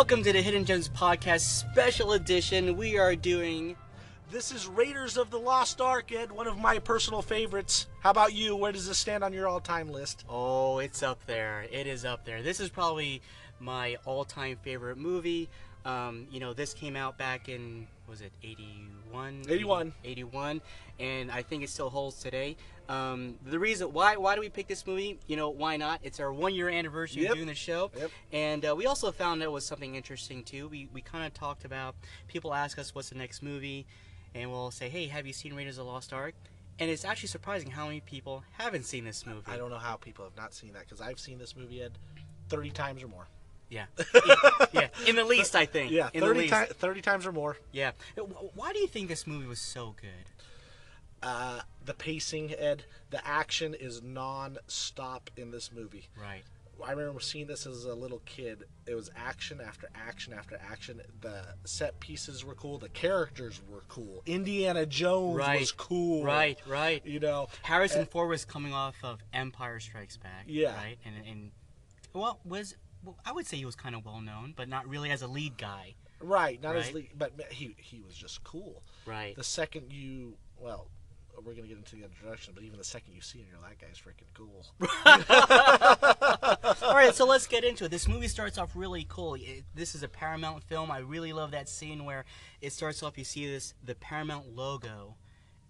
Welcome to the Hidden Gems Podcast Special Edition. We are doing. This is Raiders of the Lost Ark, Ed, one of my personal favorites. How about you? Where does this stand on your all-time list? Oh, it's up there. It is up there. This is probably my all-time favorite movie. Um, you know, this came out back in was it 81? 81. 81, and I think it still holds today. Um, the reason why why do we pick this movie? You know, why not? It's our one year anniversary Yep. of doing the show, Yep. and uh, we also found out was something interesting too. We we kind of talked about people ask us what's the next movie, and we'll say, hey, have you seen Raiders of the Lost Ark? And it's actually surprising how many people haven't seen this movie. I don't know how people have not seen that because I've seen this movie, Ed, 30 times or more. Yeah, yeah, in the least, I think. Yeah, in 30, least. ti- 30 times or more. Yeah. Why do you think this movie was so good? Uh, the pacing, Ed, the action is non-stop in this movie. Right. I remember seeing this as a little kid. It was action after action after action. The set pieces were cool. The characters were cool. Indiana Jones Right. was cool. Right. Right. You know, Harrison Uh, Ford was coming off of Empire Strikes Back. Yeah. Right. And and well was well, I would say he was kind of well known, but not really as a lead guy. right? Not as lead, but he he was just cool. Right. The second you, well, we're gonna get into the introduction, but even the second you see him, you're like, that guy's freaking cool. All right, so let's get into it. This movie starts off really cool. It, this is a Paramount film. I really love that scene where it starts off. You see this the Paramount logo,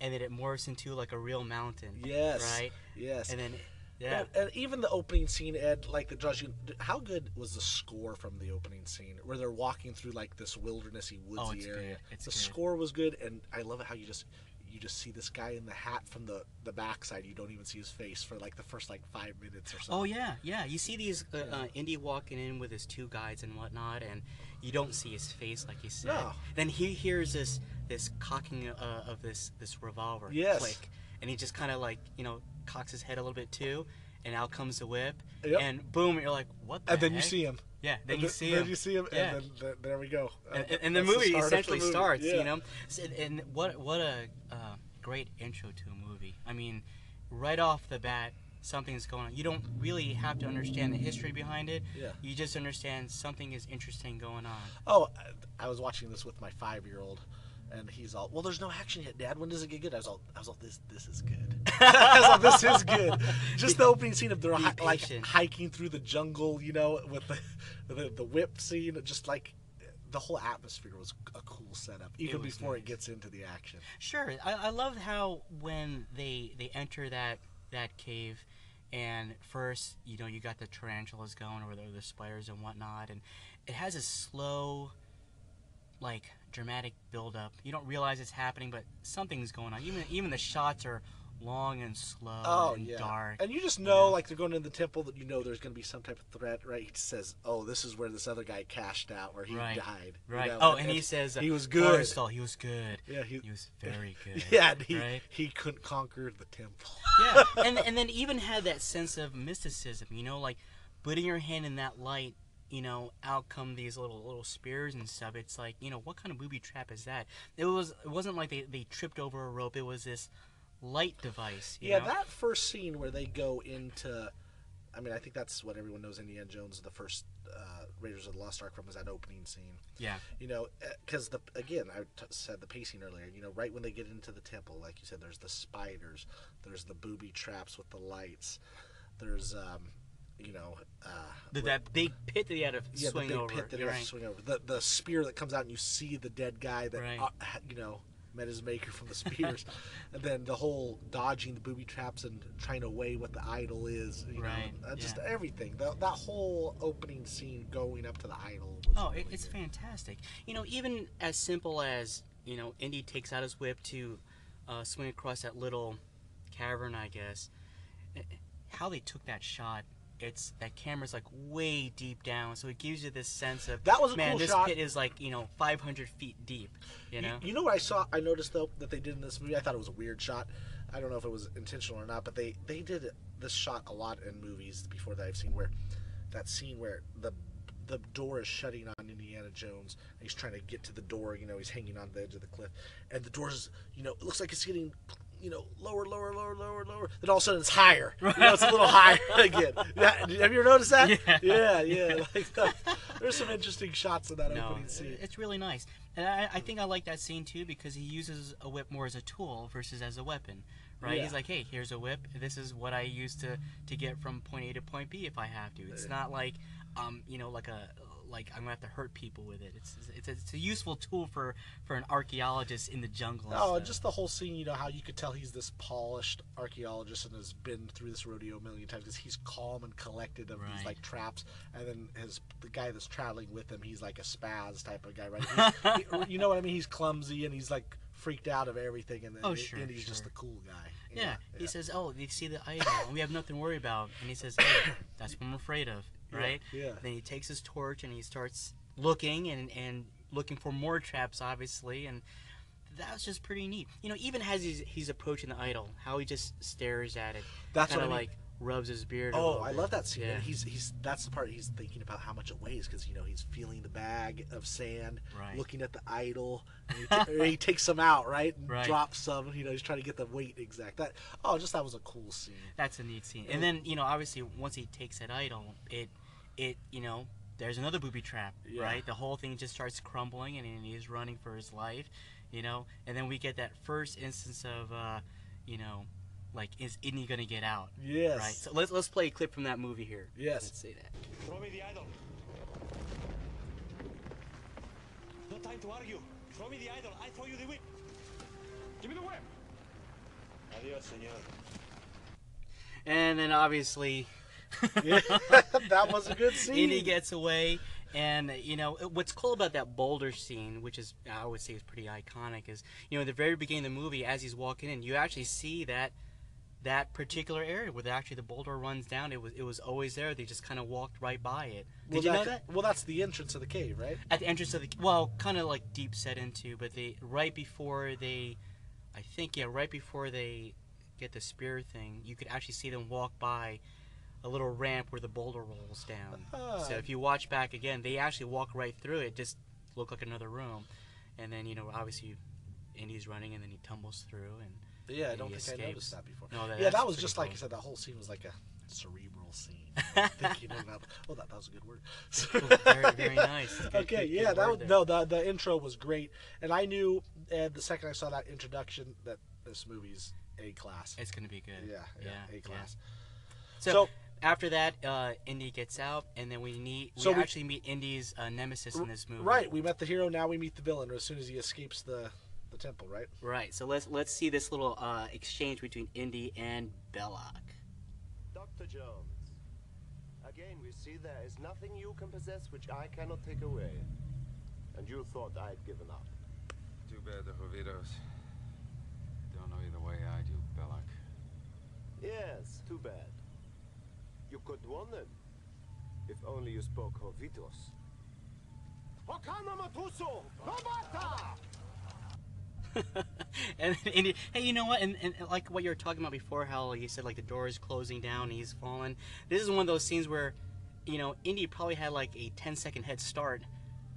and then it morphs into like a real mountain. Yes. Right. Yes. And then, yeah. And, and even the opening scene, Ed, like the you. How good was the score from the opening scene, where they're walking through like this wildernessy, woodsy Oh, area? good. It's the good. score was good, and I love it how you just you just see this guy in the hat from the the backside. You don't even see his face for like the first like five minutes or so. Oh yeah, yeah. You see these uh, uh, Indy walking in with his two guides and whatnot, and you don't see his face like you said. No. Then he hears this this cocking uh, of this this revolver Yes. click, and he just kind of like you know cocks his head a little bit too, and out comes the whip, Yep. and boom, you're like, what? The and then you see him. Yeah, then And you see then him. you see him, Yeah. and then th- there we go. and, Uh, and the that's movie the essentially movie. starts, Yeah. you know. And what what a uh, great intro to a movie. I mean, right off the bat, something's going on. You don't really have to understand the history behind it. Yeah. You just understand something is interesting going on. Oh, I I was watching this with my five-year-old, and he's all, "Well, there's no action yet, Dad. When does it get good?" I was all, "I was all, this this is good. I was all, this is good." Just the opening scene of they're hi- like hiking through the jungle, you know, with the the, the whip scene, just like the whole atmosphere was a cool setup, even was before nice. it gets into the action. Sure, I, I love how when they they enter that that cave, and first you know you got the tarantulas going or the, the spiders and whatnot, and it has a slow, like dramatic build up. You don't realize it's happening, but something's going on. Even even the shots are long and slow Oh and yeah, dark. and you just know, Yeah. like they're going into the temple, that you know there's going to be some type of threat, right? He says, "Oh, this is where this other guy cashed out, where he Right. died." you right. know, oh, and he says he was good. Forrestal, he was good. Yeah, he, He was very good. Yeah, and he right? he couldn't conquer the temple. yeah, and and then even had that sense of mysticism, you know, like putting your hand in that light, you know, out come these little little spears and stuff. It's like, you know, what kind of booby trap is that? It was it wasn't like they, they tripped over a rope. It was this light device. You Yeah, know? that first scene where they go into, I mean, I think that's what everyone knows. Indiana Jones, the first uh, Raiders of the Lost Ark from, is that opening scene. yeah, You know, because the again, I t- said the pacing earlier. You know, right when they get into the temple, like you said, there's the spiders, there's the booby traps with the lights, there's um, you know, uh, the, that big pit that he had to yeah, swing the big over. pit that you right. to swing over. The the spear that comes out and you see the dead guy that Right. uh, you know met his maker from the spears, and then the whole dodging the booby traps and trying to weigh what the idol is. You Right, know, uh, just yeah. everything. That that whole opening scene going up to the idol. Was Oh, really it's good. fantastic. You know, even as simple as you know, Indy takes out his whip to uh, swing across that little cavern, I guess. Eh, How they took that shot, it's that camera's like way deep down, so it gives you this sense of That was a man. cool this shot. pit is like you know 500 feet deep. You know, You know what I saw? I noticed though that they did in this movie. I thought it was a weird shot. I don't know if it was intentional or not, but they they did this shot a lot in movies before that I've seen where that scene where the the door is shutting on Indiana Jones and he's trying to get to the door. You know, he's hanging on the edge of the cliff, and the door's you know it looks like it's getting you know, lower, lower, lower, lower, lower. Then all of a sudden it's higher. You know, it's a little higher again. Yeah, have you ever noticed that? Yeah. yeah. yeah. Like, uh, there's some interesting shots in that No, opening scene. it's really nice, and I, I think I like that scene too because he uses a whip more as a tool versus as a weapon, right? Yeah. He's like, hey, here's a whip. This is what I use to to get from point A to point B if I have to. It's not like, um, you know, like a like I'm gonna have to hurt people with it. It's it's a, it's a useful tool for for an archaeologist in the jungle. Oh, just the whole scene, you know, how you could tell he's this polished archaeologist and has been through this rodeo a million times because he's calm and collected of these like traps, and then his the guy that's traveling with him, he's like a spaz type of guy, right? He- you know what I mean? He's clumsy and he's like freaked out of everything, and then Oh, and sure, he's just sure. the cool guy. Yeah, he says, "Oh, you see the idol, and we have nothing to worry about." And he says, "Hey, that's what I'm afraid of, Yeah, right?" Yeah. Then he takes his torch and he starts looking and and looking for more traps, obviously, and that was just pretty neat. You know, even as he's, he's approaching the idol, how he just stares at it, That's kind of I mean. like rubs his beard. Oh, I love that scene. Yeah. He's he's that's the part he's thinking about how much it weighs because you know he's feeling the bag of sand, Right. looking at the idol. And he, or he takes some out, right, and Right. drops some. You know, he's trying to get the weight exact. That oh, just that was a cool scene. That's a neat scene. And then you know, obviously, once he takes that idol, it it you know. There's another booby trap, Yeah. right? The whole thing just starts crumbling, and, and he's running for his life, you know. And then we get that first instance of, uh, you know, like is Indy gonna get out? Yes. Right. So let's let's play a clip from that movie here. Yes. Let's say that. Throw me the idol. No time to argue. Throw me the idol. I throw you the whip. Give me the whip. Adios, señor. And then obviously, Yeah, that was a good scene. He gets away. And you know what's cool about that boulder scene, which is I would say is pretty iconic, is you know at the very beginning of the movie, as he's walking in, you actually see that that particular area where actually the boulder runs down. It was it was always there. They just kind of walked right by it. Did well, you know that- that? Well, that's the entrance of the cave, right? At the entrance of the well, kind of like deep set into, but they right before they, I think yeah, right before they get the spear thing, you could actually see them walk by a little ramp where the boulder rolls down. Ah. So if you watch back again, they actually walk right through it. Just look like another room, and then you know obviously, Indy's running and then he tumbles through and Yeah, I don't think I noticed that before. No, that- yeah, that was just like. I said. That whole scene was like a cerebral scene. Thinking about. Oh, that, that was a good word. Cool, very- very nice. Good- okay, good- yeah, good that was there. no. The the intro was great, and I knew uh, the second I saw that introduction that this movie's a class. it's gonna be good. Yeah, yeah, yeah, a class. So, So- after that, uh, Indy gets out, and then we meet. We So we- actually meet Indy's uh, nemesis in this movie. Right, we met the hero. Now we meet the villain. As soon as he escapes the the temple, right? Right. So let's let's see this little uh, exchange between Indy and Belloc. Dr. Jones, again we see there is nothing you can possess which I cannot take away. And you thought I had given up. Too bad the Hovitos don't know you the way I do, Belloc. Yes, too bad. You could warn them. If only you spoke Hovitos. Hokana Matuso! Robata! and then Indy, hey, you know what? And, and like what you were talking about before, how you said like the door is closing down, and he's falling. This is one of those scenes where, you know, Indy probably had like a 10 second head start.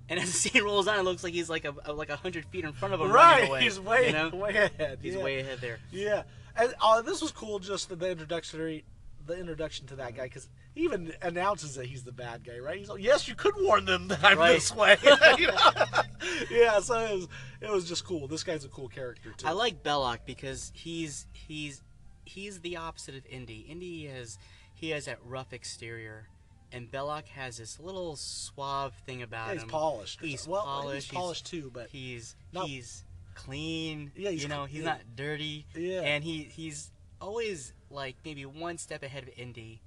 And as the scene rolls on, it looks like he's like a, a like a hundred feet in front of him. running Right, away, he's way you know? way ahead. He's yeah. way ahead there. Yeah, and uh, this was cool. Just the, the introductory, the introduction to that guy, because he even announces that he's the bad guy, right? He's like, "Yes, you could warn them that I'm Right. this way." Yeah, so it was it was just cool. This guy's a cool character too. I like Belloc because he's he's he's the opposite of Indy. Indy has he has that rough exterior, and Belloc has this little suave thing about Yeah, he's him. polished. He's well, polished. He's polished too, but he's No. he's clean. Yeah, he's you know he's yeah. not dirty. Yeah. and he he's always like maybe one step ahead of Indy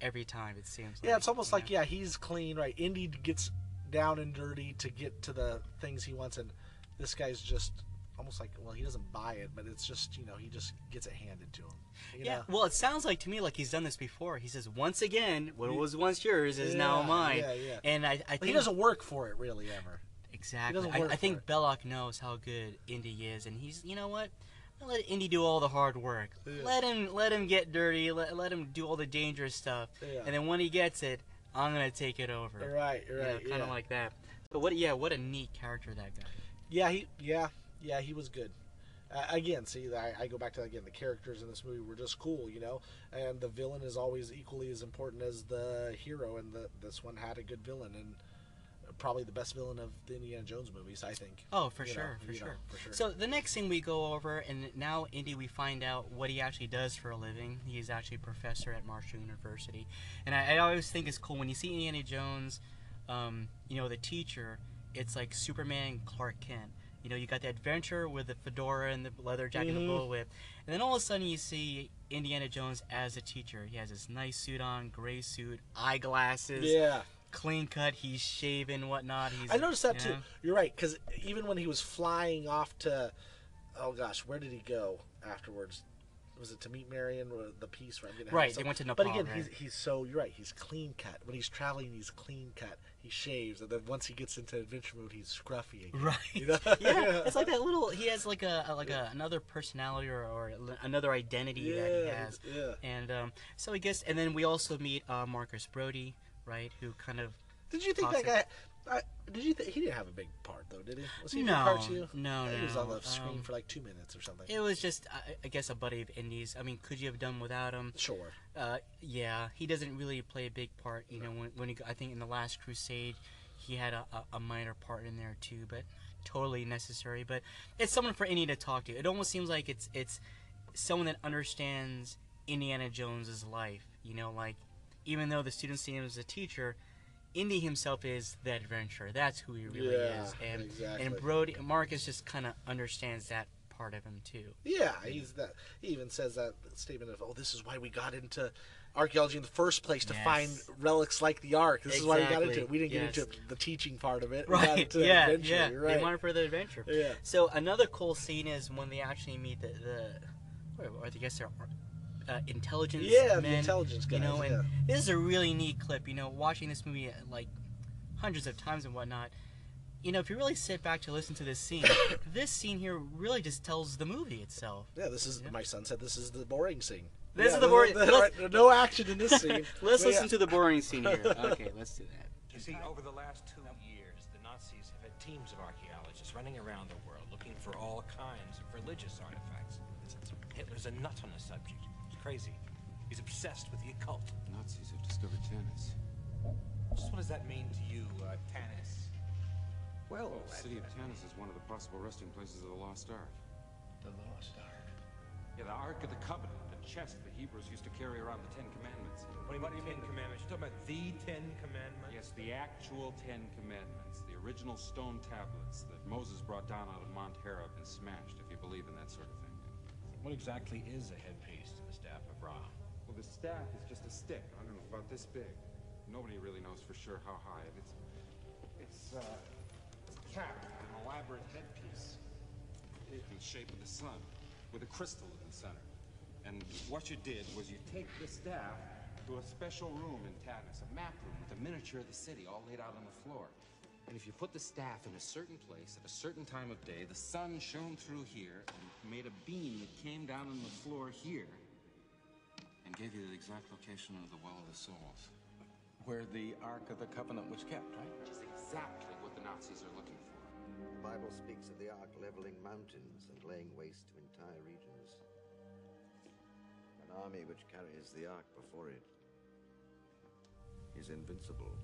every time. It seems. yeah, like, it's almost like know? yeah, he's clean, right? Indy gets down and dirty to get to the things he wants, and this guy's just almost like well, he doesn't buy it, but it's just you know he just gets it handed to him. You Yeah, know? well, it sounds like to me like he's done this before. He says, "Once again, what was once yours is now mine." yeah, yeah. And I, I think he doesn't work for it really ever. exactly. I, I think it. Belloc knows how good Indy is, and he's, you know what? Let Indy do all the hard work. Yeah. Let him, let him get dirty. Let, let him do all the dangerous stuff. Yeah. And then when he gets it, I'm gonna take it over. Right, You know, right, kind of yeah. like that. But what? Yeah, what a neat character that guy. Yeah, he, yeah, yeah, he was good. Uh, again, see, I, I go back to again the characters in this movie were just cool, you know, and the villain is always equally as important as the hero, and the, this one had a good villain and probably the best villain of the Indiana Jones movies, I think. Oh, for You know, sure, for you know, sure. for sure. So the next thing we go over, and now Indy, we find out what he actually does for a living. He's actually a professor at Marshall University, and I, I always think it's cool when you see Indiana Jones, um, you know, the teacher. It's like Superman, Clark Kent. You know, you got the adventure with the fedora and the leather jacket and the Mhm. bullwhip, and then all of a sudden you see Indiana Jones as a teacher. He has this nice suit on, gray suit, eyeglasses, yeah, clean cut. He's shaven, whatnot. He's I noticed that you too. know? You're right, because even when he was flying off to, oh gosh, where did he go afterwards? Was it to meet Marion or the piece where I'm of Right, they went to Nepal. But again, right? he's he's so you're right. He's clean cut. When he's traveling, he's clean cut. He shaves, and then once he gets into adventure mode, he's scruffy again. Right. You know? yeah, it's like that little. He has like a like a another personality or, or another identity that he has. yeah. And um, so I guess, and then we also meet uh, Marcus Brody, right? Who kind of Did you think that guy? I, did you think he didn't have a big part though? Did he? Was he a No, you? no, think He was on the screen um, for like two minutes or something. it was just I, I guess a buddy of Indy's. I mean, could you have done without him? Sure. Uh, yeah, he doesn't really play a big part. You know, when when he, I think in the Last Crusade, he had a, a, a minor part in there too, but totally necessary. But it's someone for Indy to talk to. It almost seems like it's it's someone that understands Indiana Jones's life. You know, like even though the students see him as a teacher, Indy himself is the adventurer. That's who he really Yeah, is. And exactly. and Brody Marcus just kind of understands that part of him too. Yeah, he's that. He even says that statement of, "Oh, this is why we got into archaeology in the first place to Yes. find relics like the Ark. This is why we got into it. We didn't yes. get into the teaching part of it. Right. Yeah. adventure. Yeah. You're They wanted for the adventure. Yeah. So another cool scene is when they actually meet the the, or I guess they're uh, intelligence. Yeah, the men, intelligence You know, and yeah. this is a really neat clip. You know, watching this movie uh, like hundreds of times and whatnot. You know, if you really sit back to listen to this scene, this scene here really just tells the movie itself. Yeah, this is Yeah. my son said this is the boring scene. This Yeah, is the boring- let's- right, no action in this scene. Let's But listen yeah. to the boring scene here. Okay, let's do that. You see, over the last two years, the Nazis have had teams of archaeologists running around the world looking for all kinds of religious artifacts. Hitler's a nut on the subject. He's crazy. He's obsessed with the occult. Nazis have discovered Tanis. Just what does that mean to you, uh, Tanis? Well, the city of Tanis is one of the possible resting places of the Lost Ark. The Lost Ark. Yeah, the Ark of the Covenant, the chest the Hebrews used to carry around the Ten Commandments. What do you mean, Ten Commandments? You're talking about the Ten Commandments? Yes, the actual Ten Commandments, the original stone tablets that Moses brought down out of Mount Horeb and smashed, if you believe in that sort of thing. What exactly is a headpiece to the staff of Ra? Well, the staff is just a stick. I don't know, about this big. Nobody really knows for sure how high. And it's, it's, uh, it's capped with an elaborate headpiece in the shape of the sun, with a crystal in the center. And what you did was you take the staff to a special room in Tanis, a map room with a miniature of the city all laid out on the floor. And if you put the staff in a certain place at a certain time of day, the sun shone through here and made a beam that came down on the floor here and gave you the exact location of the Well of the Souls. Where the Ark of the Covenant was kept, right? Which is exactly what the Nazis are looking for. The Bible speaks of the ark leveling mountains and laying waste to entire regions. An army which carries the ark before it is invincible.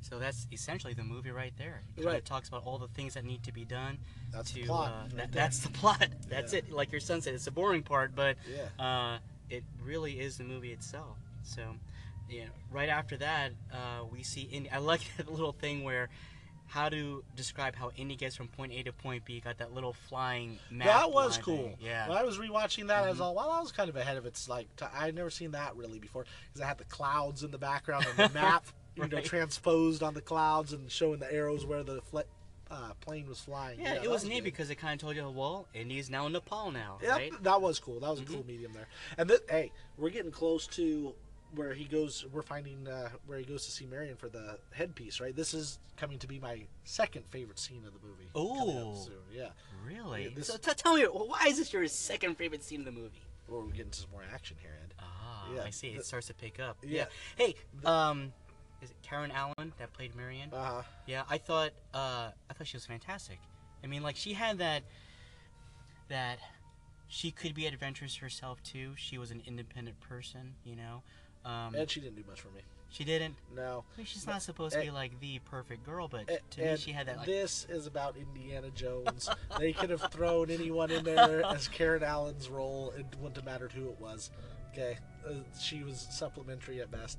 So that's essentially the movie right there. It Right. Talks about all the things that need to be done. That's to, the plot Uh, right that, that's the plot. That's Yeah. it. Like your son said, it's the boring part, but Yeah. uh, it really is the movie itself. So, yeah. Right after that, uh, we see. Indy. I like that little thing where. How to describe how Indy gets from point A to point B? Got that little flying map. That was cool. thing. Yeah. When I was rewatching that, I was all, well, that was kind of ahead of its like. T- I'd never seen that really before because I had the clouds in the background and the map, you know, transposed on the clouds and showing the arrows where the uh, plane was flying. yeah, that it was neat good. because it kind of told you, well, Indy's now in Nepal now, Yep, right? Mm-hmm. that was cool. That was a cool medium there. And th- hey, we're getting close to where he goes. We're finding uh, where he goes to see Marion for the headpiece. Right. This is coming to be my second favorite scene of the movie. coming up Ooh. soon. Yeah. Really? Yeah, this- so t- tell me, why is this your second favorite scene of the movie? Well, we're getting some more action here, Ed. Ah, Yeah, I see. It starts to pick up. Yeah. Yeah. Hey, um, is it Karen Allen that played Marion? Uh huh. yeah, I thought uh, I thought she was fantastic. I mean, like she had that that she could be adventurous herself too. She was an independent person, you know. Um, And she didn't do much for me. she didn't. No. I mean, she's not supposed to be like the perfect girl, but A- to me, she had that like. this is about Indiana Jones. they could have thrown anyone in there as Karen Allen's role. It wouldn't have mattered who it was. Okay, uh, she was supplementary at best.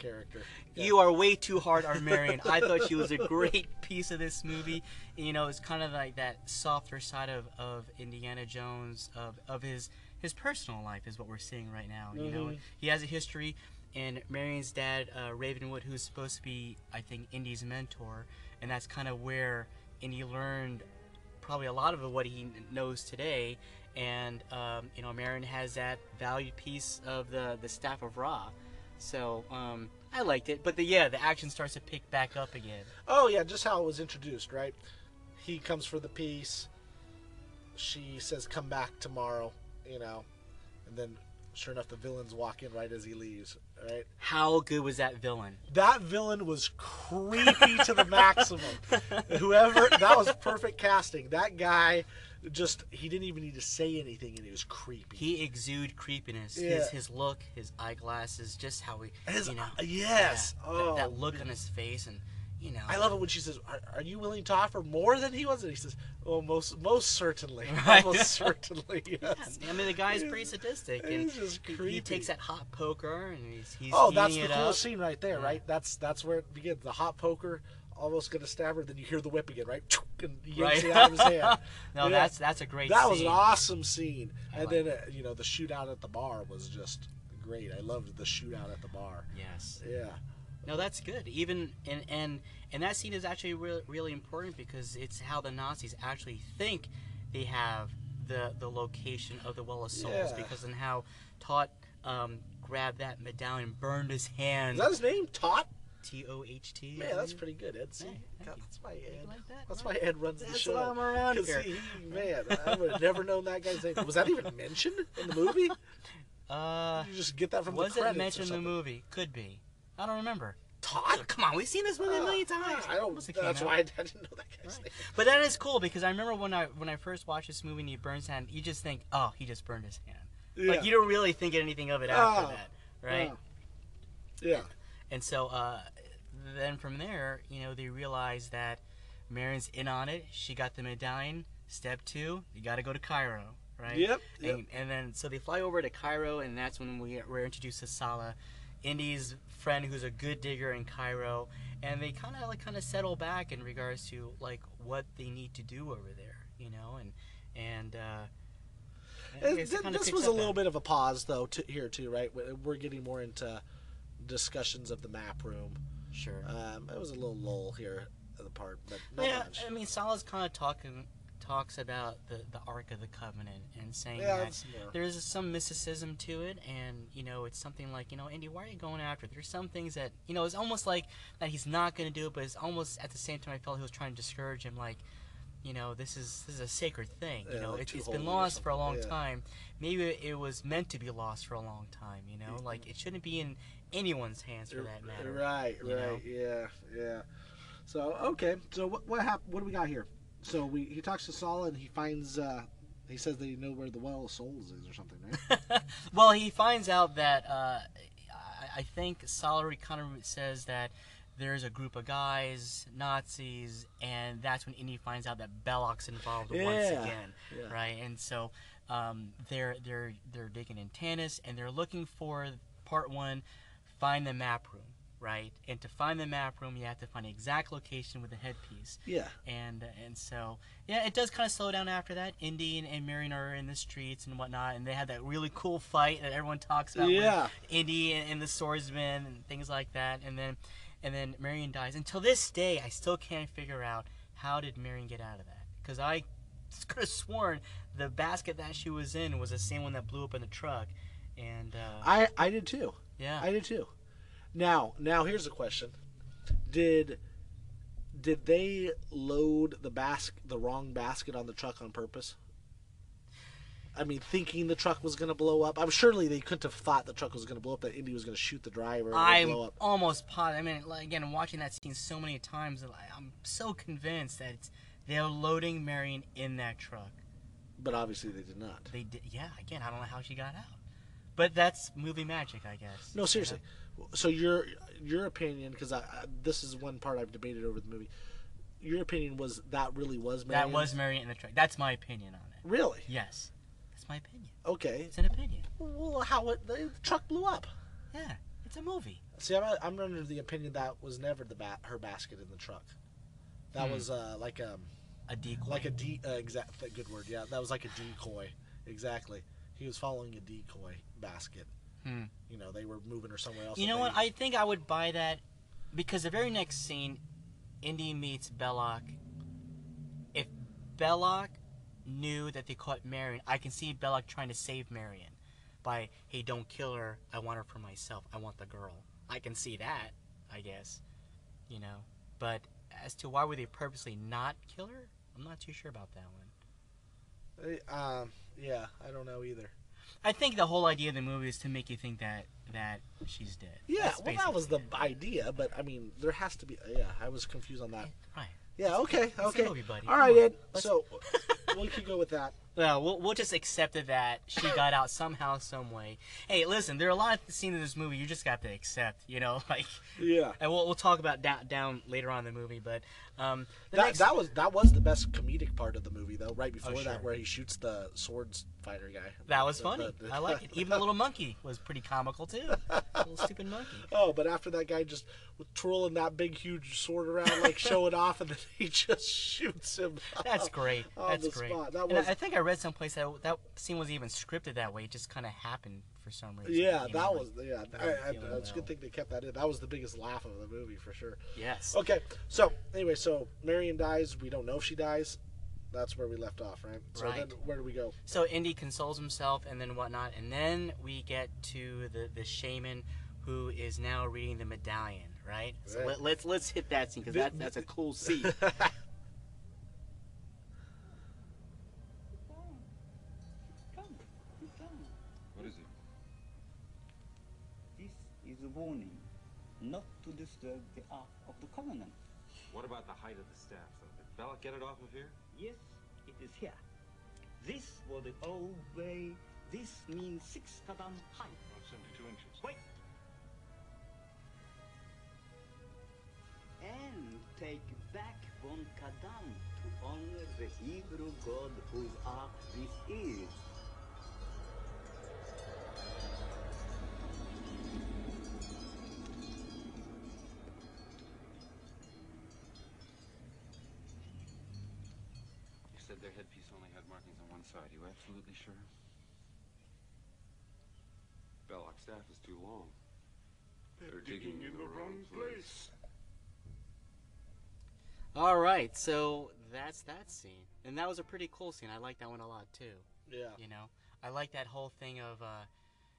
Character. Okay. You are way too hard on Marion. I thought she was a great piece of this movie. You know, it's kind of like that softer side of, of Indiana Jones, of, of his his personal life, is what we're seeing right now. You know, Mhm. he has a history, and Marion's dad, uh, Ravenwood, who's supposed to be, I think, Indy's mentor, and that's kind of where Indy learned probably a lot of what he knows today. And um, you know, Marion has that valued piece of the the staff of Ra. So um, I liked it, but the yeah, the action starts to pick back up again. Oh yeah, just how it was introduced, right? He comes for the piece. She says, "Come back tomorrow," you know, and then sure enough, the villains walk in right as he leaves. Right? How good was that villain? That villain was creepy to the maximum. Whoever that was perfect casting. That guy just he didn't even need to say anything, and he was creepy. He exude creepiness. Yeah. His his look, his eyeglasses, just how he, His- you know, yes. yeah, that- Oh, that, look on his face, and you know, I love it when she says, are, "Are you willing to offer more than he was?" And he says, "Oh, most most certainly, Right. almost certainly." Yes. Yeah, I mean, the guy's pretty sadistic, and just he- he takes that hot poker and he's he's oh, that's the up. scene right there, Yeah. right? That's that's where it begins. The hot poker, almost gonna stab her. Then you hear the whip again, right? And yanks Right. it out of his hand. no, Yeah. that's that's a great. that was an awesome scene. I and then uh, you know the shootout at the bar was just great. I loved the shootout at the bar. Yes. Yeah. No, that's good. Even and and and that scene is actually really really important because it's how the Nazis actually think they have the the location of the Well of Souls Yeah. because in how Todd um, grabbed that medallion, burned his hand. Is that his name? Tot? T O H T. Man, that's pretty good, Ed. See, God, that's why Ed. like that? That's Well, why Ed runs the that's show. why I'm around here. He, man, I would have never known that guy's name. Was that even mentioned in the movie? Uh, Did you just get that from was the it mentioned in the movie? Could be. I don't remember. Todd? Come on, we've seen this movie a million uh, times. I don't. Must have came That's out. why I didn't know that guy's Right. name. But that is cool because I remember when I when I first watched this movie and he burns hand, you just think, oh, he just burned his hand. Yeah. Like you don't really think anything of it after Oh. that, right? Ah. Yeah. And so uh, then from there, you know, they realize that Marion's in on it. She got the medallion. Step two, you got to go to Cairo, right? Yep, yep. And, and then so they fly over to Cairo, and that's when we we're introduced to Salah, Indy's friend who's a good digger in Cairo, and they kind of like kind of settle back in regards to like what they need to do over there, you know, and and. uh I Uh, guess it th- this was a little that. bit of a pause, though, to, here too, right? We- We're getting more into discussions of the map room. Sure. Um, it was a little lull here at the part, but yeah, much. I mean, Salah's kind of talking talks about the the Ark of the Covenant and saying Yeah, that there's some mysticism to it, and you know, it's something like you know, Indy, why are you going after? it? There's some things that you know, it's almost like that he's not going to do it, but it's almost at the same time I felt he was trying to discourage him, like. You know, this is this is a sacred thing. You Yeah, know, like it, it's been lost for a long yeah. time. Maybe it was meant to be lost for a long time. You know, mm-hmm. like it shouldn't be in anyone's hands for that matter. Right, you know? right, yeah, yeah. So okay, so what what hap- What do we got here? So we he talks to Saul and he finds uh, he says they know where the well of souls is or something, right? well, he finds out that uh, I, I think Salary kind of says that there's a group of guys, Nazis, and that's when Indy finds out that Belloc's involved once again, yeah. right? And so um, they're they're they're digging in Tanis and they're looking for part one, find the map room, right? And to find the map room, you have to find the exact location with the headpiece yeah, and and so yeah, it does kind of slow down after that. Indy and, and Marion are in the streets and whatnot, and they had that really cool fight that everyone talks about. with Yeah. Indy and, and the swordsman and things like that, and then and then Marion dies. Until this day, I still can't figure out how did Marion get out of that because I could have sworn the basket that she was in was the same one that blew up in the truck, and uh, I I did too. yeah, I did too. Now, now here's a question: Did did they load the basket, the wrong basket on the truck on purpose? I mean, thinking the truck was going to blow up. I'm surely they couldn't have thought the truck was going to blow up. That Indy was going to shoot the driver and it would I'm almost positive. I mean, like, again, watching that scene so many times, I'm so convinced that it's They're loading Marion in that truck. But obviously they did not. They did. Yeah. Again, I don't know how she got out. But that's movie magic, I guess. No, seriously. So your your opinion, because this is one part I've debated over the movie. Your opinion was that really was That was Marion in the truck. That's my opinion on it. really Yes. That's my opinion. okay. It's an opinion. Well, how it, the truck blew up. Yeah. It's a movie. See, I'm, I'm under the opinion that was never the bat her basket in the truck. That Hmm. was uh, like a A decoy. like a de uh, exact good word. Yeah, that was like a decoy. Exactly. He was following a decoy basket. Hmm. You know, they were moving her somewhere else. You know they- what? I think I would buy that because the very next scene, Indy meets Belloc. If Belloc knew that they caught Marion, I can see Belloc trying to save Marion by, hey, don't kill her. I want her for myself. I want the girl. I can see that, I guess. You know? But as to why would they purposely not kill her, I'm not too sure about that one. Uh, Um, yeah, I don't know either. I think the whole idea of the movie is to make you think that that she's dead. Yeah, That's well, that was the it. idea, but I mean, there has to be. Yeah, I was confused on that. Right. Yeah, okay, a okay. movie, buddy. All right, Ed. So we could go with that. Well, we'll we'll just accept it that she got out somehow, some way. Hey, listen, there are a lot of scenes in this movie you just got to accept, you know, like, Yeah. and we'll we'll talk about that down later on in the movie, but um, That, next, that was that was the best comedic part of the movie, though. Right before Oh, sure. that, where he shoots the swords fighter guy. that was The- funny. the- the- I like it. Even the little monkey was pretty comical too. little stupid monkey. Oh, but after that guy just twirling that big huge sword around, like showing off, and then he just shoots him. That's great. on That's the great. spot. That And was I I think I read someplace that that scene was even scripted that way. It just kind of happened for some reason. yeah, you that know, was like- yeah. I'm I, I, it's a good thing they kept that in. That was the biggest laugh of the movie for sure. Yes. Okay, so anyway, so Marion dies. We don't know if she dies. That's where we left off, right? So Right. then where do we go? So Indy consoles himself and then whatnot, and then we get to the the shaman who is now reading the medallion, right? So Right. let, let's let's hit that scene because that, that's a cool scene. Come, come. What is it? This is a warning not to disturb the Ark of the Covenant. What about the height of the staff, though? Did Belloc get it off of here? Yes, it is here. This was the old way. This means six kadam height. Well, 72 inches. Wait. And take back one Kadam to honor the Hebrew god whose ark this is. Said their headpiece only had markings on one side. You absolutely sure? Belloc's staff is too long. They're, digging, in the wrong place. All right, so that's that scene, and that was a pretty cool scene. I like that one a lot too. Yeah. You know, I like that whole thing of, uh,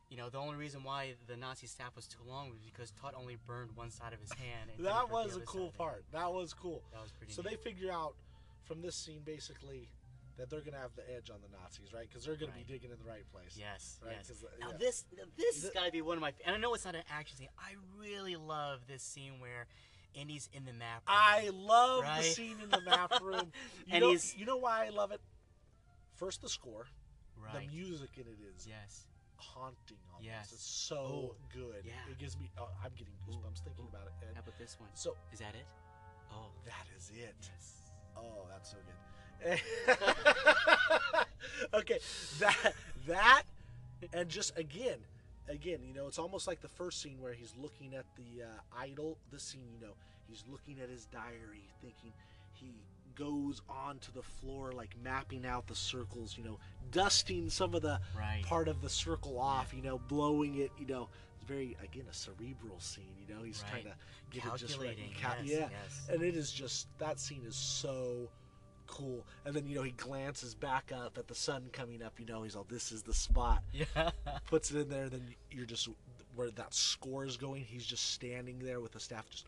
you know, the only reason why the Nazi staff was too long was because Todd only burned one side of his hand. and That was a cool part. That was cool. That was pretty. So they neat. figure out from this scene basically that they're gonna have the edge on the Nazis, right? Because they're gonna Right. be digging in the right place. Yes, Right, yes. uh, Now yeah. this, this has got to be one of my. And I know it's not an action scene. I really love this scene where Indy's in the map. room. I love Right? the scene in the map room. You And know, he's- you know why I love it? First, the score. right. The music in it is Yes. haunting. Almost. Yes. It's so Oh, good. yeah. It gives me. Oh, I'm getting goosebumps thinking about it. And How about this one? so Is that it? Oh, that is it. yes. Oh, that's so good. okay, that that and just again, again, you know, it's almost like the first scene where he's looking at the uh, idol. This scene, you know, he's looking at his diary, thinking. He goes onto the floor, like mapping out the circles. You know, dusting some of the Right. part of the circle off. You know, blowing it. You know, it's very again a cerebral scene. You know, he's trying to get it just right. Cal- yes, yeah, yes. and it is just that scene is so cool. And then you know he glances back up at the sun coming up. You know he's all, "This is the spot." Yeah. Puts it in there. Then you're just where that score is going. He's just standing there with the staff, just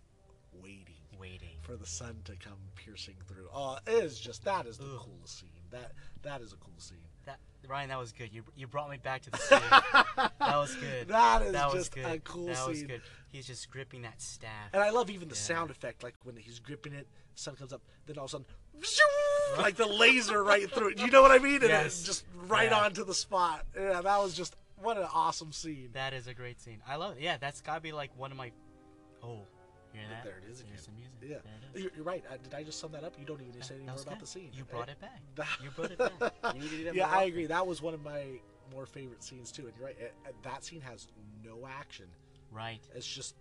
waiting Waiting. for the sun to come piercing through. Oh, it is just that is the Ugh. coolest scene. That that is a cool scene. That Ryan, that was good. You you brought me back to the scene. that was good. That is that was just good. a cool that was good. He's just gripping that staff. And I love even the Yeah. sound effect, like when he's gripping it, sun comes up, then all of a sudden, like the laser right through it. You know what I mean? And Yes. it just right Yeah. onto the spot. Yeah, that was just what an awesome scene. That is a great scene. I love it. Yeah, that's got to be like one of my. Oh, hear that? There it is again. There's some music. Yeah, There it is. you're, you're right. Uh, did I just sum that up? You don't even say any That more about good. the scene. You brought it back. You brought it back. You need to yeah, I agree. That was one of my more favorite scenes too. And you're right. uh, uh, That scene has no action. Right. It's just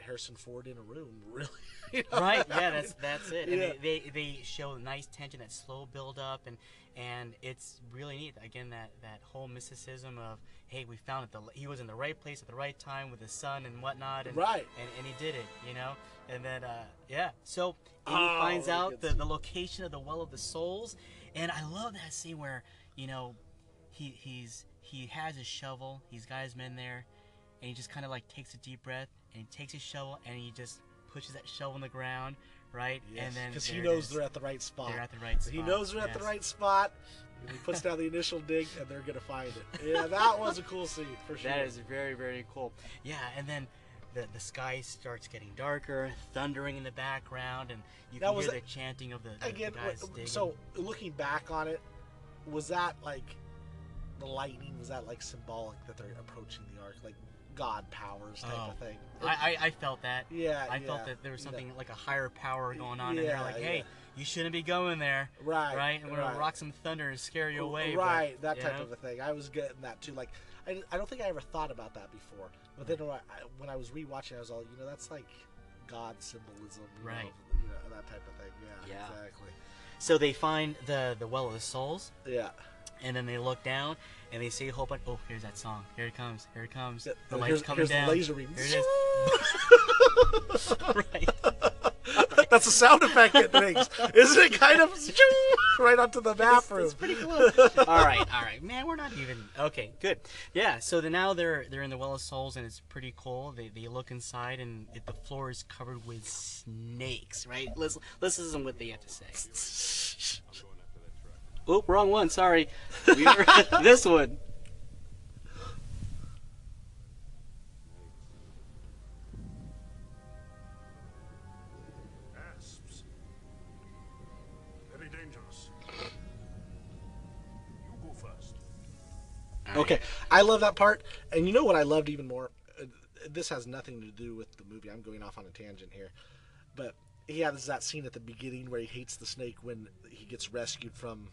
Harrison Ford in a room, really. You know? right yeah that's that's it and Yeah. they, they they show nice tension that slow build up and and it's really neat again that that whole mysticism of hey we found it the he was in the right place at the right time with his son and whatnot and Right. and, and he did it you know and then uh yeah so and Oh, he finds out the, the location of the well of the souls and i love that scene where you know he he's he has his shovel he's got his men there and he just kind of like takes a deep breath and he takes his shovel and he just pushes that shovel in the ground right and then because he knows they're at the right spot. They're at the right He knows they're at the right spot. And he puts down the initial dig, and they're gonna find it. Yeah, that was a cool scene for sure. That is very, very cool. Yeah, and then the, the sky starts getting darker, thundering in the background, and you That can hear the chanting of the, the, again. the so looking back on it, was that like the lightning? Was that like symbolic that they're approaching the ark, like God powers type Oh, of thing? I, I, I felt that. Yeah, I yeah, felt that there was something like a higher power going on, and they're like, "Hey, yeah. you shouldn't be going there." Right, Right. And we're right. gonna rock some thunder and scare you away. but, right, that type know? of a thing. I was getting that too. Like, I, I don't think I ever thought about that before. But then when I, when I was rewatching, I was all, you know, that's like God symbolism, you Right. Know, you know, that type of thing. Yeah, Yeah. exactly. So they find the the well of the souls, Yeah. And then they look down and they see a whole bunch. Oh, here's that song. Here it comes. Here it comes. Yeah, The light's here's- coming here's the down. laser beam. Here it is. right. That's a sound effect it makes, isn't it? Kind of right onto the bathroom. It's pretty cool. all right, all right, man. We're not even okay. Good. Yeah. So then now they're they're in the well of souls, and it's pretty cool. They, they look inside, and it, the floor is covered with snakes. Right. Let's listen to what they have to say. Oop, wrong one. Sorry. We were- this one. Asps. Very dangerous. You go first. Okay, I love that part, and you know what I loved even more. Uh, This has nothing to do with the movie. I'm going off on a tangent here, but he has that scene at the beginning where he hates the snake when he gets rescued from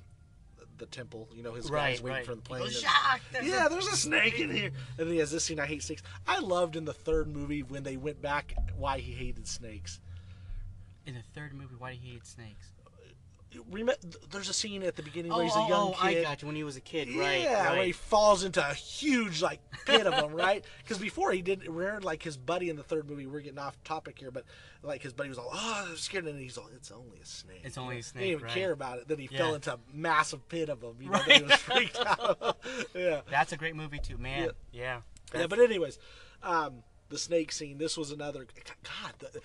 the temple. You know, his Right, guys waiting right. for the He plane. goes, there's yeah, a-" there's a snake in here, and then he has this scene. I hate snakes. I loved in the third movie when they went back why he hated snakes. In the third movie, why he hate snakes? Remember, there's a scene at the beginning Oh, where he's a oh, young oh, kid. I got you. When he was a kid, right? Yeah, right. where he falls into a huge like pit of them, right? Because before he did, we're like his buddy in the third movie. We're getting off topic here, but like his buddy was all, "Oh, I'm scared," and he's all, "It's only a snake." It's only a snake. He didn't even right. care about it. Then he Yeah. fell into a massive pit of them. You know, then he was freaked out. yeah, That's a great movie too, man. Yeah. yeah. But anyways, um, the snake scene. This was another. God, the,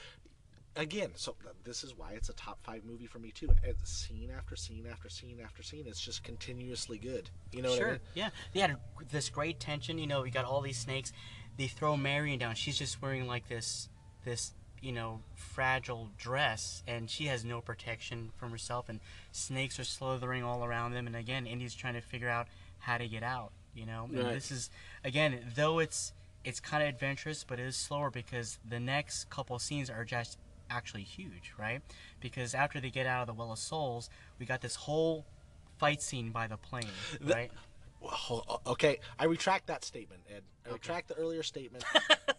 again. So this is why it's a top five movie for me too. It's scene after scene after scene after scene. It's just continuously good. You know what sure. I mean? Yeah. They had this great tension. You know, we got all these snakes. They throw Marion down. She's just wearing like this, this, you know, fragile dress, and she has no protection from herself. And snakes are slithering all around them. And again, Indy's trying to figure out how to get out. You know, and Right. this is again, though it's it's kind of adventurous, but it is slower because the next couple scenes are just actually huge, right? Because after they get out of the Well of Souls, we got this whole fight scene by the plane, right? Well, okay, I retract that statement, Ed. I retract the earlier statement.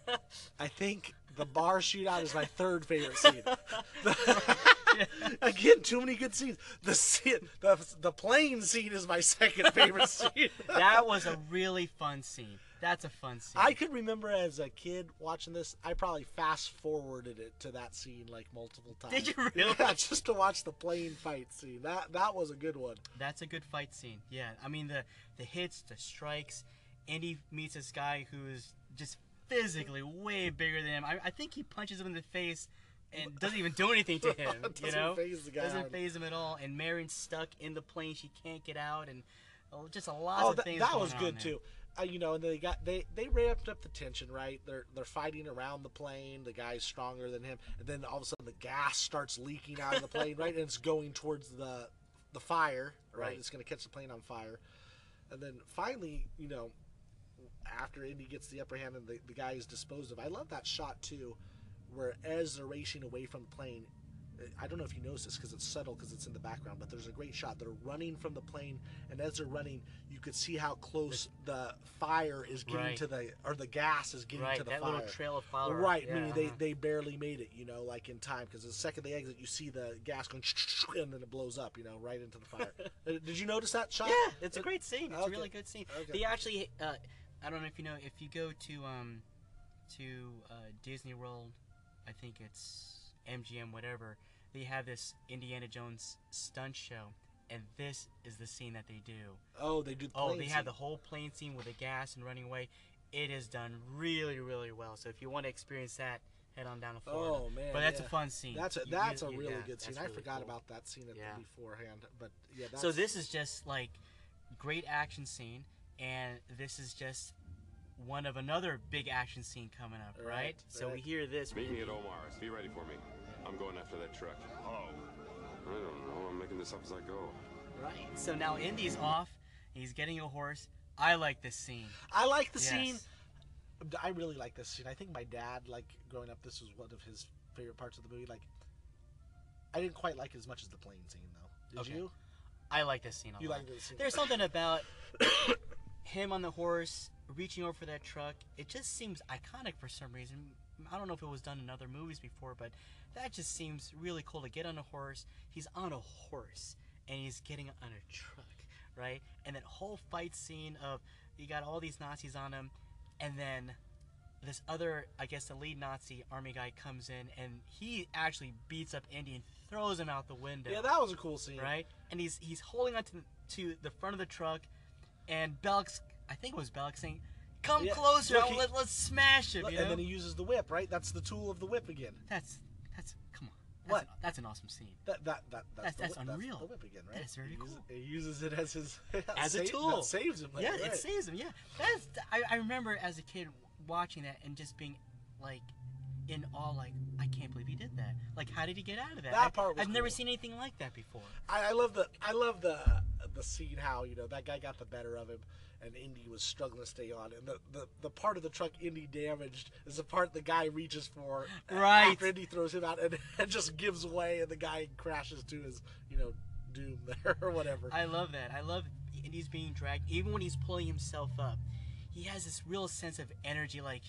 I think the bar shootout is my third favorite scene. Again, too many good scenes. The scene, the the plane scene is my second favorite scene. that was a really fun scene. That's a fun scene. I could remember as a kid watching this. I probably fast forwarded it to that scene like multiple times. Did you really? Yeah, just to watch the plane fight scene. That that was a good one. That's a good fight scene. Yeah, I mean the the hits, the strikes. Indy meets this guy who is just physically way bigger than him. I, I think he punches him in the face and doesn't even do anything to him. Doesn't know, faze the guy. doesn't phase him at all. And Marion's stuck in the plane; she can't get out, and oh, just a lot Oh, of that, things. that was good too. Uh, you know, and they got they they ramped up the tension, right? They're they're fighting around the plane. The guy's stronger than him, and then all of a sudden the gas starts leaking out of the plane, right? And it's going towards the the fire, right? Right. It's going to catch the plane on fire, and then finally, you know, after Indy gets the upper hand and the, the guy is disposed of. I love that shot too, where as they're racing away from the plane, I don't know if you noticed this because it's subtle because it's in the background, but there's a great shot. They're running from the plane, and as they're running, you could see how close the fire is getting Right. to the or the gas is getting Right, to the that fire. little trail of fire. Right, Yeah, meaning they, uh-huh. they barely made it, you know, like in time because the second they exit, you see the gas going and then it blows up, you know, right into the fire. Uh, Did you notice that shot? Yeah, it's a great scene. It's Okay. a really good scene. Okay. They actually, uh, I don't know if you know, if you go to um, to uh, Disney World, I think it's MGM, whatever. They have this Indiana Jones stunt show, and this is the scene that they do. Oh, they do. The Oh, they scene. have the whole plane scene with the gas and running away. It is done really, really well. So if you want to experience that, head on down to oh, Florida. Oh man, But that's yeah. a fun scene. That's a that's you- a really yeah, good scene. that's I forgot cool. about that scene Yeah. beforehand, but yeah. That's, So this is just like great action scene, and this is just one of another big action scene coming up, right? Right, So we hear this. Meet me at Omar's. Be ready for me. I'm going after that truck. Oh. I don't know. I'm making this up as I go. Right. So now Indy's off. He's getting a horse. I like this scene. I like the Yes. scene. I really like this scene. I think my dad, like growing up, this was one of his favorite parts of the movie. Like, I didn't quite like it as much as the plane scene, though. Did Okay. you? I like this scene a You lot. like this scene? There's something about him on the horse reaching over for that truck. It just seems iconic for some reason. I don't know if it was done in other movies before, but that just seems really cool to get on a horse. He's on a horse and he's getting on a truck, right? And that whole fight scene of you got all these Nazis on him, and then this other, I guess, the lead Nazi army guy comes in and he actually beats up Indy and throws him out the window Yeah, that was a cool scene. right? And he's he's holding on to, to the front of the truck, and Belk's I think it was Belk saying, "Come Yeah, closer, look, he- let, let's smash him." Look, and know? then he uses the whip, right? That's the tool of the whip again. that's that's come on. That's What? An, that's an awesome scene. That that that That's- that's, the that's unreal. the whip again, right? That is very he cool. Uses, he uses it as his As a tool. That saves him. yeah, right. it saves him. Yeah, that's I, I remember as a kid watching that and just being like in awe, like I can't believe he did that. Like, how did he get out of that? That I, part was I've never seen anything like that before. I, I love the I love the the scene how you know that guy got the better of him and Indy was struggling to stay on and the, the, the part of the truck Indy damaged is the part the guy reaches for Right. after Indy throws him out and, and just gives way and the guy crashes to his you know doom there or whatever. I love that. I love Indy's being dragged. Even when he's pulling himself up, he has this real sense of energy. Like,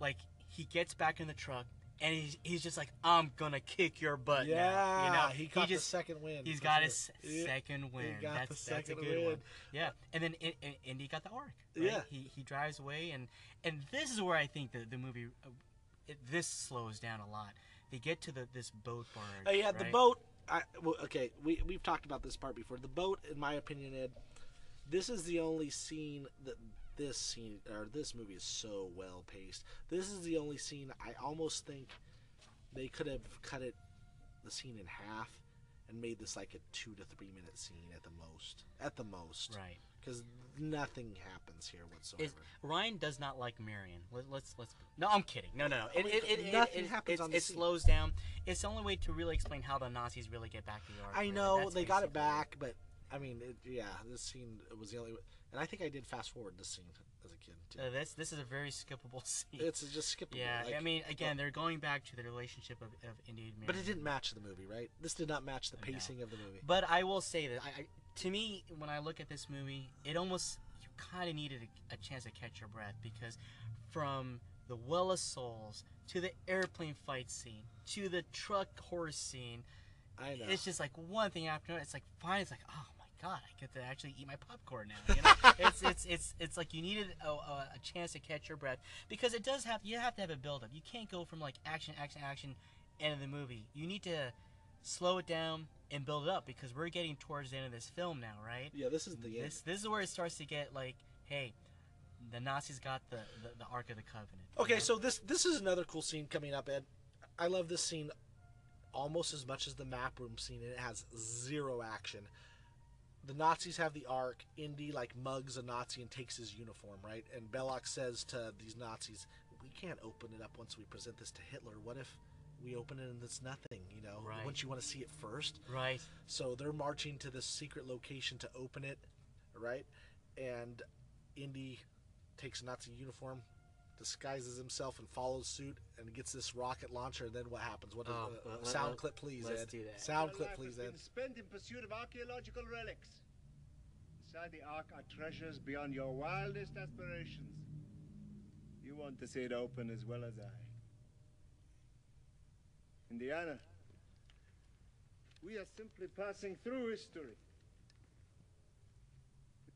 like he gets back in the truck and he's, he's just like, I'm gonna kick your butt yeah, now. You know, he caught just the second win. He's got his second win. got that's the that's a good win. one. Yeah, and then I- I- Indy got the Ark. Right? Yeah. he he drives away and and this is where I think the the movie. Uh, it, this slows down a lot. They get to the this boat barge. Oh yeah, the boat. I, well, okay, we we've talked about this part before. The boat, in my opinion, Ed, this is the only scene that this scene or this movie is so well paced. This is the only scene I almost think they could have cut it the scene in half and made this like a two to three minute scene at the most. At the most, Right. Because nothing happens here whatsoever. Is, Ryan does not like Marion. Let, let's let's. No, I'm kidding. No, no, no. It, it, it, it- nothing happens it, on the it scene. slows down. It's the only way to really explain how the Nazis really get back to the. I know That's they got it back, but I mean, it, yeah, this scene was the only. And I think I did fast forward this scene as a kid. Too. Uh, this this is a very skippable scene. It's just skippable. yeah, like- I mean, again, they're going back to the relationship of, of Indy and but it didn't match the movie, right? This did not match the pacing of the movie. But I will say that I, I to me, when I look at this movie, it almost you kind of needed a, a chance to catch your breath because from the Well of Souls to the airplane fight scene to the truck horse scene, I know. it's just like one thing after another. It's like fine. It's like oh god, I get to actually eat my popcorn now. You know, it's it's it's it's like you needed a, a, a chance to catch your breath because it does have you have to have a build up. You can't go from like action, action, action, end of the movie. You need to slow it down and build it up because we're getting towards the end of this film now, right? Yeah, this is the end. This this is where it starts to get like, hey, the Nazis got the the, the Ark of the Covenant. Okay, so this this is another cool scene coming up, Ed. I love this scene almost as much as the map room scene, and it has zero action. The Nazis have the Ark. Indy like mugs a Nazi and takes his uniform, right? And Belloq says to these Nazis, "We can't open it up once we present this to Hitler. What if we open it and it's nothing? You know, Right. wouldn't you want to see it first? Right. So they're marching to this secret location to open it, right? And Indy takes a Nazi uniform, disguises himself, and follows suit, and gets this rocket launcher. And then what happens? What? Oh, uh, well, sound let- clip, please, let's Ed. do that. Sound Your clip, life please, has Ed. been spent in pursuit of archaeological relics. Inside the Ark are treasures beyond your wildest aspirations. You want to see it open as well as I. Indiana, we are simply passing through history.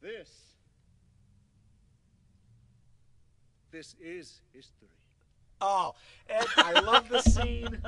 This. This is history. Oh, and I love the scene.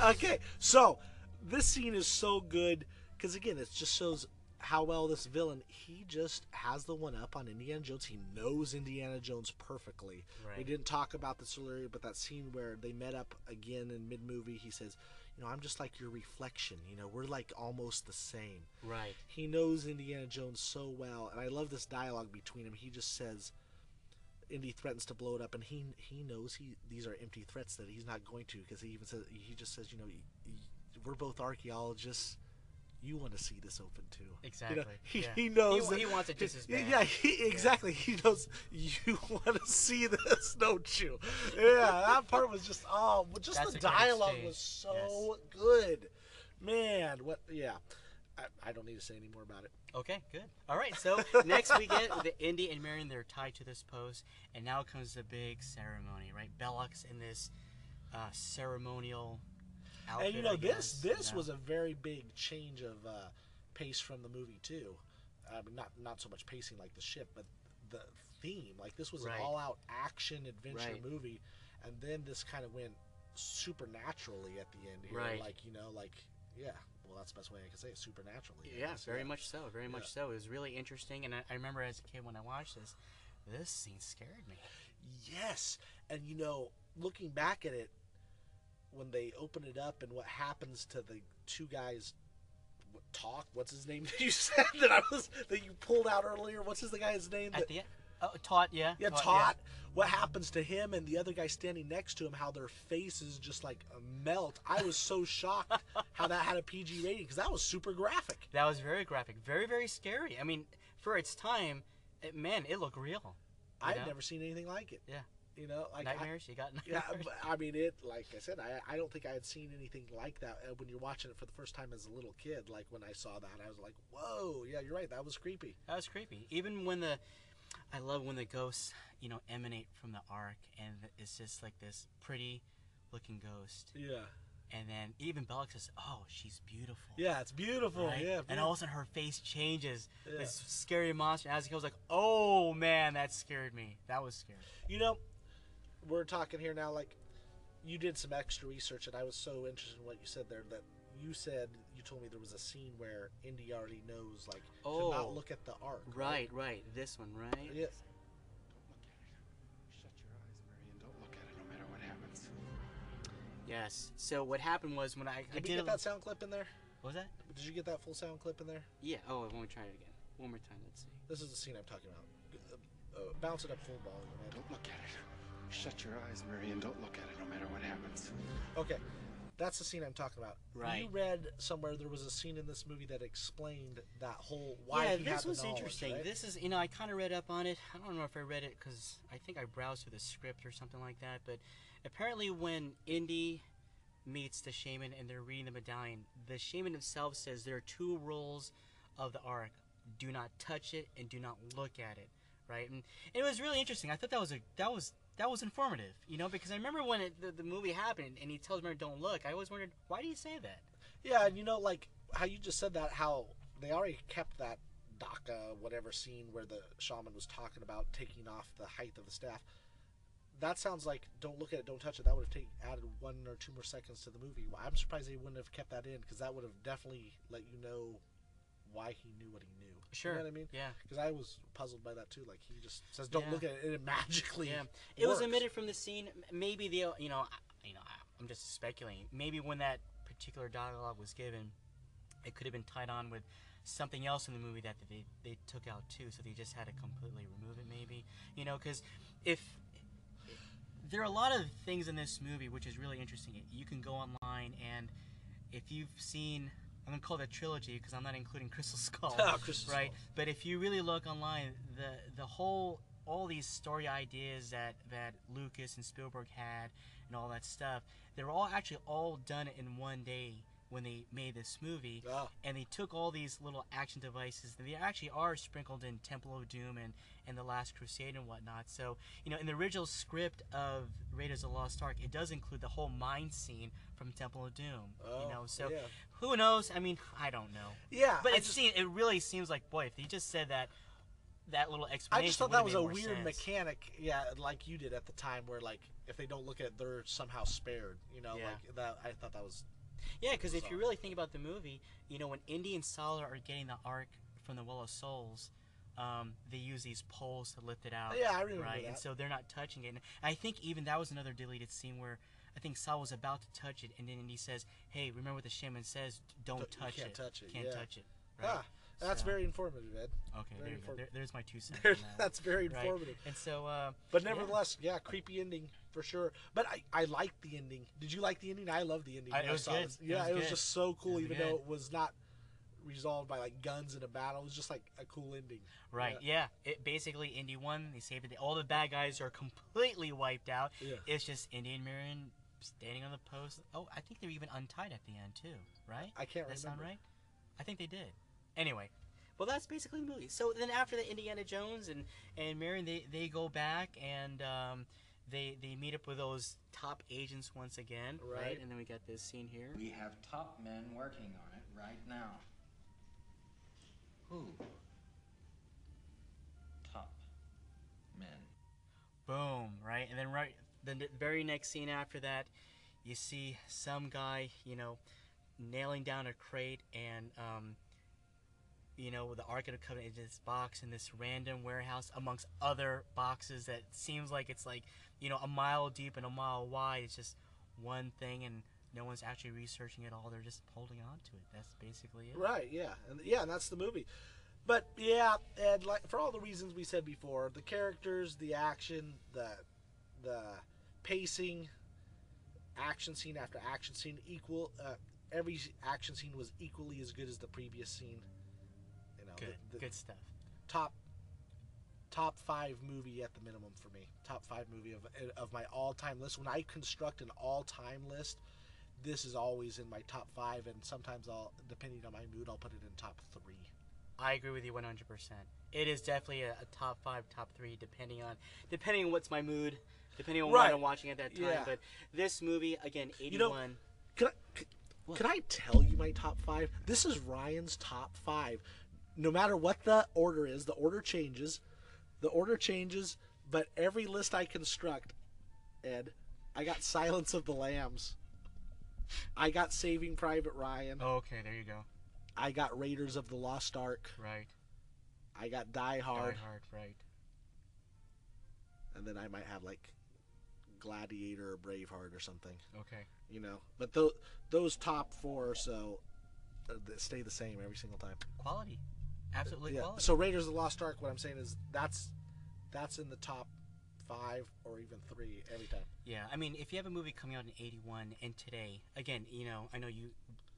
okay, so this scene is so good because again, it just shows how well this villain he just has the one up on Indiana Jones. He knows Indiana Jones perfectly. We didn't talk about this earlier, but that scene where they met up again in mid movie, he says, "You know, I'm just like your reflection. You know, we're like almost the same." Right. He knows Indiana Jones so well, and I love this dialogue between him. He just says, Indy threatens to blow it up, and he he knows he these are empty threats that he's not going to because he even says he just says, you know, y- y- we're both archaeologists. You want to see this open too. You know, Exactly, he, yeah. he knows He- that, he wants it just as Yeah, bad. Yeah, he, exactly. He knows you want to see this, don't you? Yeah, that part was just oh, just That's the dialogue was so good, man. What? Yeah, I, I don't need to say any more about it. Okay, good. All right, so next we get the Indy and Marion. They're tied to this post, and now comes the big ceremony, right? Belloq's in this uh, ceremonial outfit. and you know this guess, this you know? was a very big change of uh, pace from the movie too. I mean, not not so much pacing like the ship, but the theme. Like this was Right. an all-out action adventure Right. movie, and then this kind of went supernaturally at the end here. Right. Like you know, like yeah. Well, that's the best way I can say it. Supernaturally. Yeah, guess, very much so. Very much so. It was really interesting, and I, I remember as a kid when I watched this, this scene scared me. Yes, and you know, looking back at it, when they open it up and what happens to the two guys talk. What's his name? that you said that I was that you pulled out earlier. What's his the guy's name? At the end, Toht, yeah, yeah, Toht, Todd. What happens to him and the other guy standing next to him? How their faces just like melt. I was so shocked how that had a PG rating because that was super graphic. That was very graphic, very very scary. I mean, for its time, it, man, it looked real. I've know? never seen anything like it. Yeah. You know, like I- nightmares. you got yeah, nightmares. but, I mean it. Like I said, I I don't think I had seen anything like that uh, when you're watching it for the first time as a little kid. Like when I saw that, I was like, "Whoa, yeah, you're right. That was creepy." That was creepy. Even when the, I love when the ghosts, you know, emanate from the ark, and it's just like this pretty looking ghost. Yeah. And then even Belloq says, "Oh, she's beautiful." Yeah, it's beautiful. Right? Yeah, And all of a sudden her face changes. Yeah. This scary monster. As he goes like, "Oh man, that scared me. That was scary." You know, we're talking here now. Like, you did some extra research, and I was so interested in what you said there. That you said you told me there was a scene where Indy already knows, like, to Oh. not look at the Ark. Right, right. This one, right? Yeah. Shut your eyes, Marion. Don't look at it no matter what happens. Yes. So what happened was when I, I Did did we a- get that sound clip in there? What was that? Did you get that full sound clip in there? Yeah. Oh, I want to try it again. One more time. Let's see. This is the scene I'm talking about. Uh, uh, bounce it up full volume. Don't look at it. Shut your eyes, Marion. Don't look at it no matter what happens. Okay, that's the scene I'm talking about. Right. You read somewhere there was a scene in this movie that explained that whole why yeah, this was interesting. right? This is, you know, I kind of read up on it. I don't know if I read it because I think I browsed through the script or something like that. But apparently, when Indy meets the shaman and they're reading the medallion, the shaman himself says there are two rules of the ark: do not touch it and do not look at it. Right, and it was really interesting. I thought that was a that was that was informative, you know, because I remember when it, the, the movie happened and he tells Mary, "Don't look." I always wondered why do you say that? Yeah, and you know, like how you just said that, how they already kept that DACA, whatever scene where the shaman was talking about taking off the height of the staff. That sounds like don't look at it, don't touch it. That would have take, added one or two more seconds to the movie. I'm surprised they wouldn't have kept that in because that would have definitely let you know why he knew what he knew. Sure. You know what I mean? Yeah. Because I was puzzled by that too. Like he just says, "Don't Yeah. look at it," and it magically. Yeah, it was omitted from the scene. Maybe the you know I, you know I'm just speculating. Maybe when that particular dialogue was given, it could have been tied on with something else in the movie that they they took out too. So they just had to completely remove it, maybe. You know, because if there are a lot of things in this movie which is really interesting. You can go online and if you've seen, I'm gonna call that trilogy because I'm not including Crystal Skull, Ah, Crystal right? Skull. But if you really look online, the the whole all these story ideas that that Lucas and Spielberg had and all that stuff, they were all actually all done in one day when they made this movie, and they took all these little action devices and they actually are sprinkled in Temple of Doom and and the Last Crusade and whatnot. So you know, in the original script of Raiders of the Lost Ark, it does include the whole mine scene from Temple of Doom. Oh, you know, so yeah. who knows? I mean, I don't know. Yeah, but it just- seems it really seems like boy, if they just said that that little explanation. I just thought that was a weird sense. mechanic, yeah, like you did at the time, where like if they don't look at it, they're somehow spared. You know, Yeah. like that. I thought that was. Yeah, because if you really think about the movie, you know, when Indy and Sallah are getting the ark from the Well of Souls, um, they use these poles to lift it out. Yeah, I remember Right, and so they're not touching it. And I think even that was another deleted scene where I think Sallah was about to touch it, and then Indy says, "Hey, remember what the shaman says? Don't Don't- you touch can't it. touch it, Can't yeah. touch it." Right? Ah, that's So- very informative, Ed. Okay, Very there you go. inform- There, there's my two cents. On that. that's very Right. informative. And so, uh, But nevertheless, yeah. creepy ending for sure. But I, I liked the ending. Did you like the ending? I love the ending. I- it was good. It Yeah, was it was good. just so cool, even good. though it was not resolved by like guns in a battle. It was just like a cool ending. Right. Yeah. It basically Indy won. They saved it. All the bad guys are completely wiped out. Yeah. It's just Indy and Marion standing on the post. Oh, I think they were even untied at the end too. Right. I can't That sound right? I think they did. Anyway. Well, that's basically the movie. So then after the Indiana Jones and and Marion, they they go back and um, they they meet up with those top agents once again. Right. And then we got this scene here. We have top men working on it right now. Who? Top men. Boom, right? And then right the very next scene after that, you see some guy, you know, nailing down a crate and um you know, the Ark of the Covenant in this box in this random warehouse amongst other boxes that seems like it's like, you know, a mile deep and a mile wide. It's just one thing and no one's actually researching it all. They're just holding on to it. That's basically it. Right. Yeah. And yeah, and that's the movie. But yeah, and like for all the reasons we said before, the characters, the action, the the pacing, action scene after action scene, equal. Uh, every action scene was equally as good as the previous scene. Good. the- the Good stuff. top top five movie at the minimum for me. Top five movie of of my all time list. When I construct an all time list, this is always in my top five, and sometimes I'll, depending on my mood, I'll put it in top three. I agree with you 100%. It is definitely a, a top five, top three, depending on depending on what's my mood, depending on Right. what I'm watching at that time. Yeah. But this movie, again, 81. You know, Can I, can, can I tell you my top five? This is Ryan's top five. No matter what the order is, the order changes. The order changes, but every list I construct, Ed, I got Silence of the Lambs. I got Saving Private Ryan. oh, okay, there you go. I got Raiders of the Lost Ark. Right. I got Die Hard. Die Hard, right. And then I might have like Gladiator or Braveheart or something. Okay. You know, but those those top four so uh, they stay the same every single time. Quality. Absolutely yeah. quality. So Raiders of the Lost Ark. What I'm saying is that's that's in the top five or even three every time. Yeah, I mean, if you have a movie coming out in '81 and today, again, you know, I know you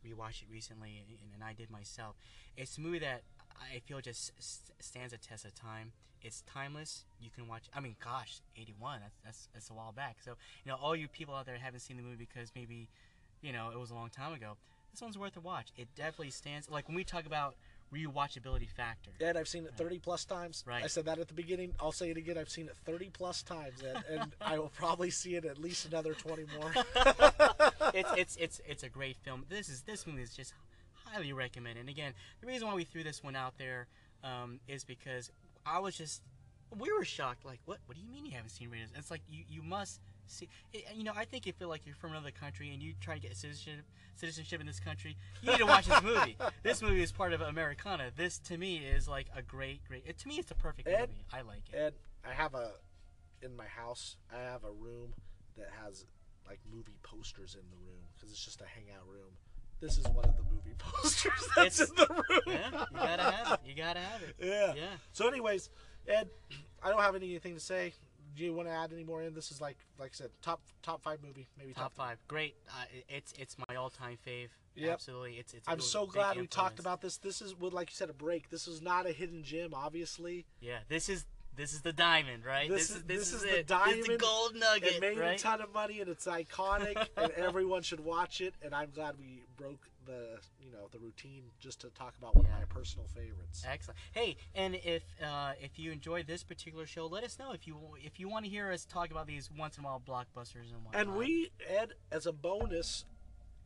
rewatched it recently, and, and I did myself. It's a movie that I feel just stands a test of time. It's timeless. You can watch. I mean, gosh, '81. That's that's that's a while back. So you know, all you people out there haven't seen the movie because maybe, you know, it was a long time ago. This one's worth a watch. It definitely stands. Like when we talk about rewatchability factor. Ed, I've seen it 30 plus times. Right. I said that at the beginning. I'll say it again. I've seen it 30 plus times, Ed, and I will probably see it at least another 20 more. it's it's it's it's a great film. This is this movie is just highly recommended. And again, the reason why we threw this one out there um, is because I was just we were shocked. Like, what what do you mean you haven't seen Raiders? It's like you you must see. It, you know, I think if you feel like you're from another country and you try to get citizenship citizenship in this country, you need to watch this movie. this movie is part of Americana. This to me is like a great great. It, to me, it's a perfect Ed, movie. I like it. Ed, I have a in my house. I have a room that has like movie posters in the room because it's just a hangout room. this is one of the movie posters that's It's- in the room. Yeah, you gotta have it. You gotta have it. Yeah. Yeah. So, anyways, Ed, I don't have anything to say. Do you want to add any more in? This is like, like I said, top top five movie, maybe top, Top five. Great. Uh, it's it's my all-time fave. Yep. Absolutely. It's it's. I'm so glad we talked about this. This is, what, like you said, a break. This is not a hidden gem, obviously. Yeah. This is this is the diamond, right? This, is this, is, is the diamond. This is the gold nugget, It made right? a ton of money, and it's iconic, and everyone should watch it. And I'm glad we broke the, you know, the routine just to talk about one Yeah. of my personal favorites. Excellent. Hey, and if uh, if you enjoyed this particular show, let us know if you if you want to hear us talk about these once in a while blockbusters and whatnot. And we, Ed, as a bonus,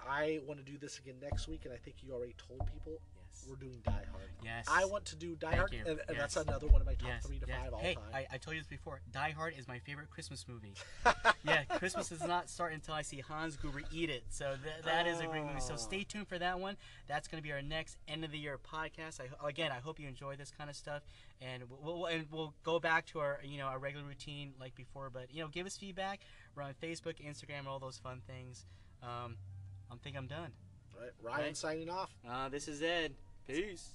I want to do this again next week, and I think you already told people. We're doing Die Hard. Yes. I want to do Die Thank Hard, you. and, and that's another one of my top Yes, three to yes. five all hey, time. I, I told you this before. Die Hard is my favorite Christmas movie. yeah, Christmas does not start until I see Hans Gruber eat it. So th- that is a great movie. So Oh. stay tuned for that one. That's going to be our next end of the year podcast. I, again, I hope you enjoy this kind of stuff, and we'll, we'll and we'll go back to our you know our regular routine like before. But you know, give us feedback. We're on Facebook, Instagram, all those fun things. Um, I think I'm done. Right, Ryan Right. signing off. Uh, this is Ed. Peace.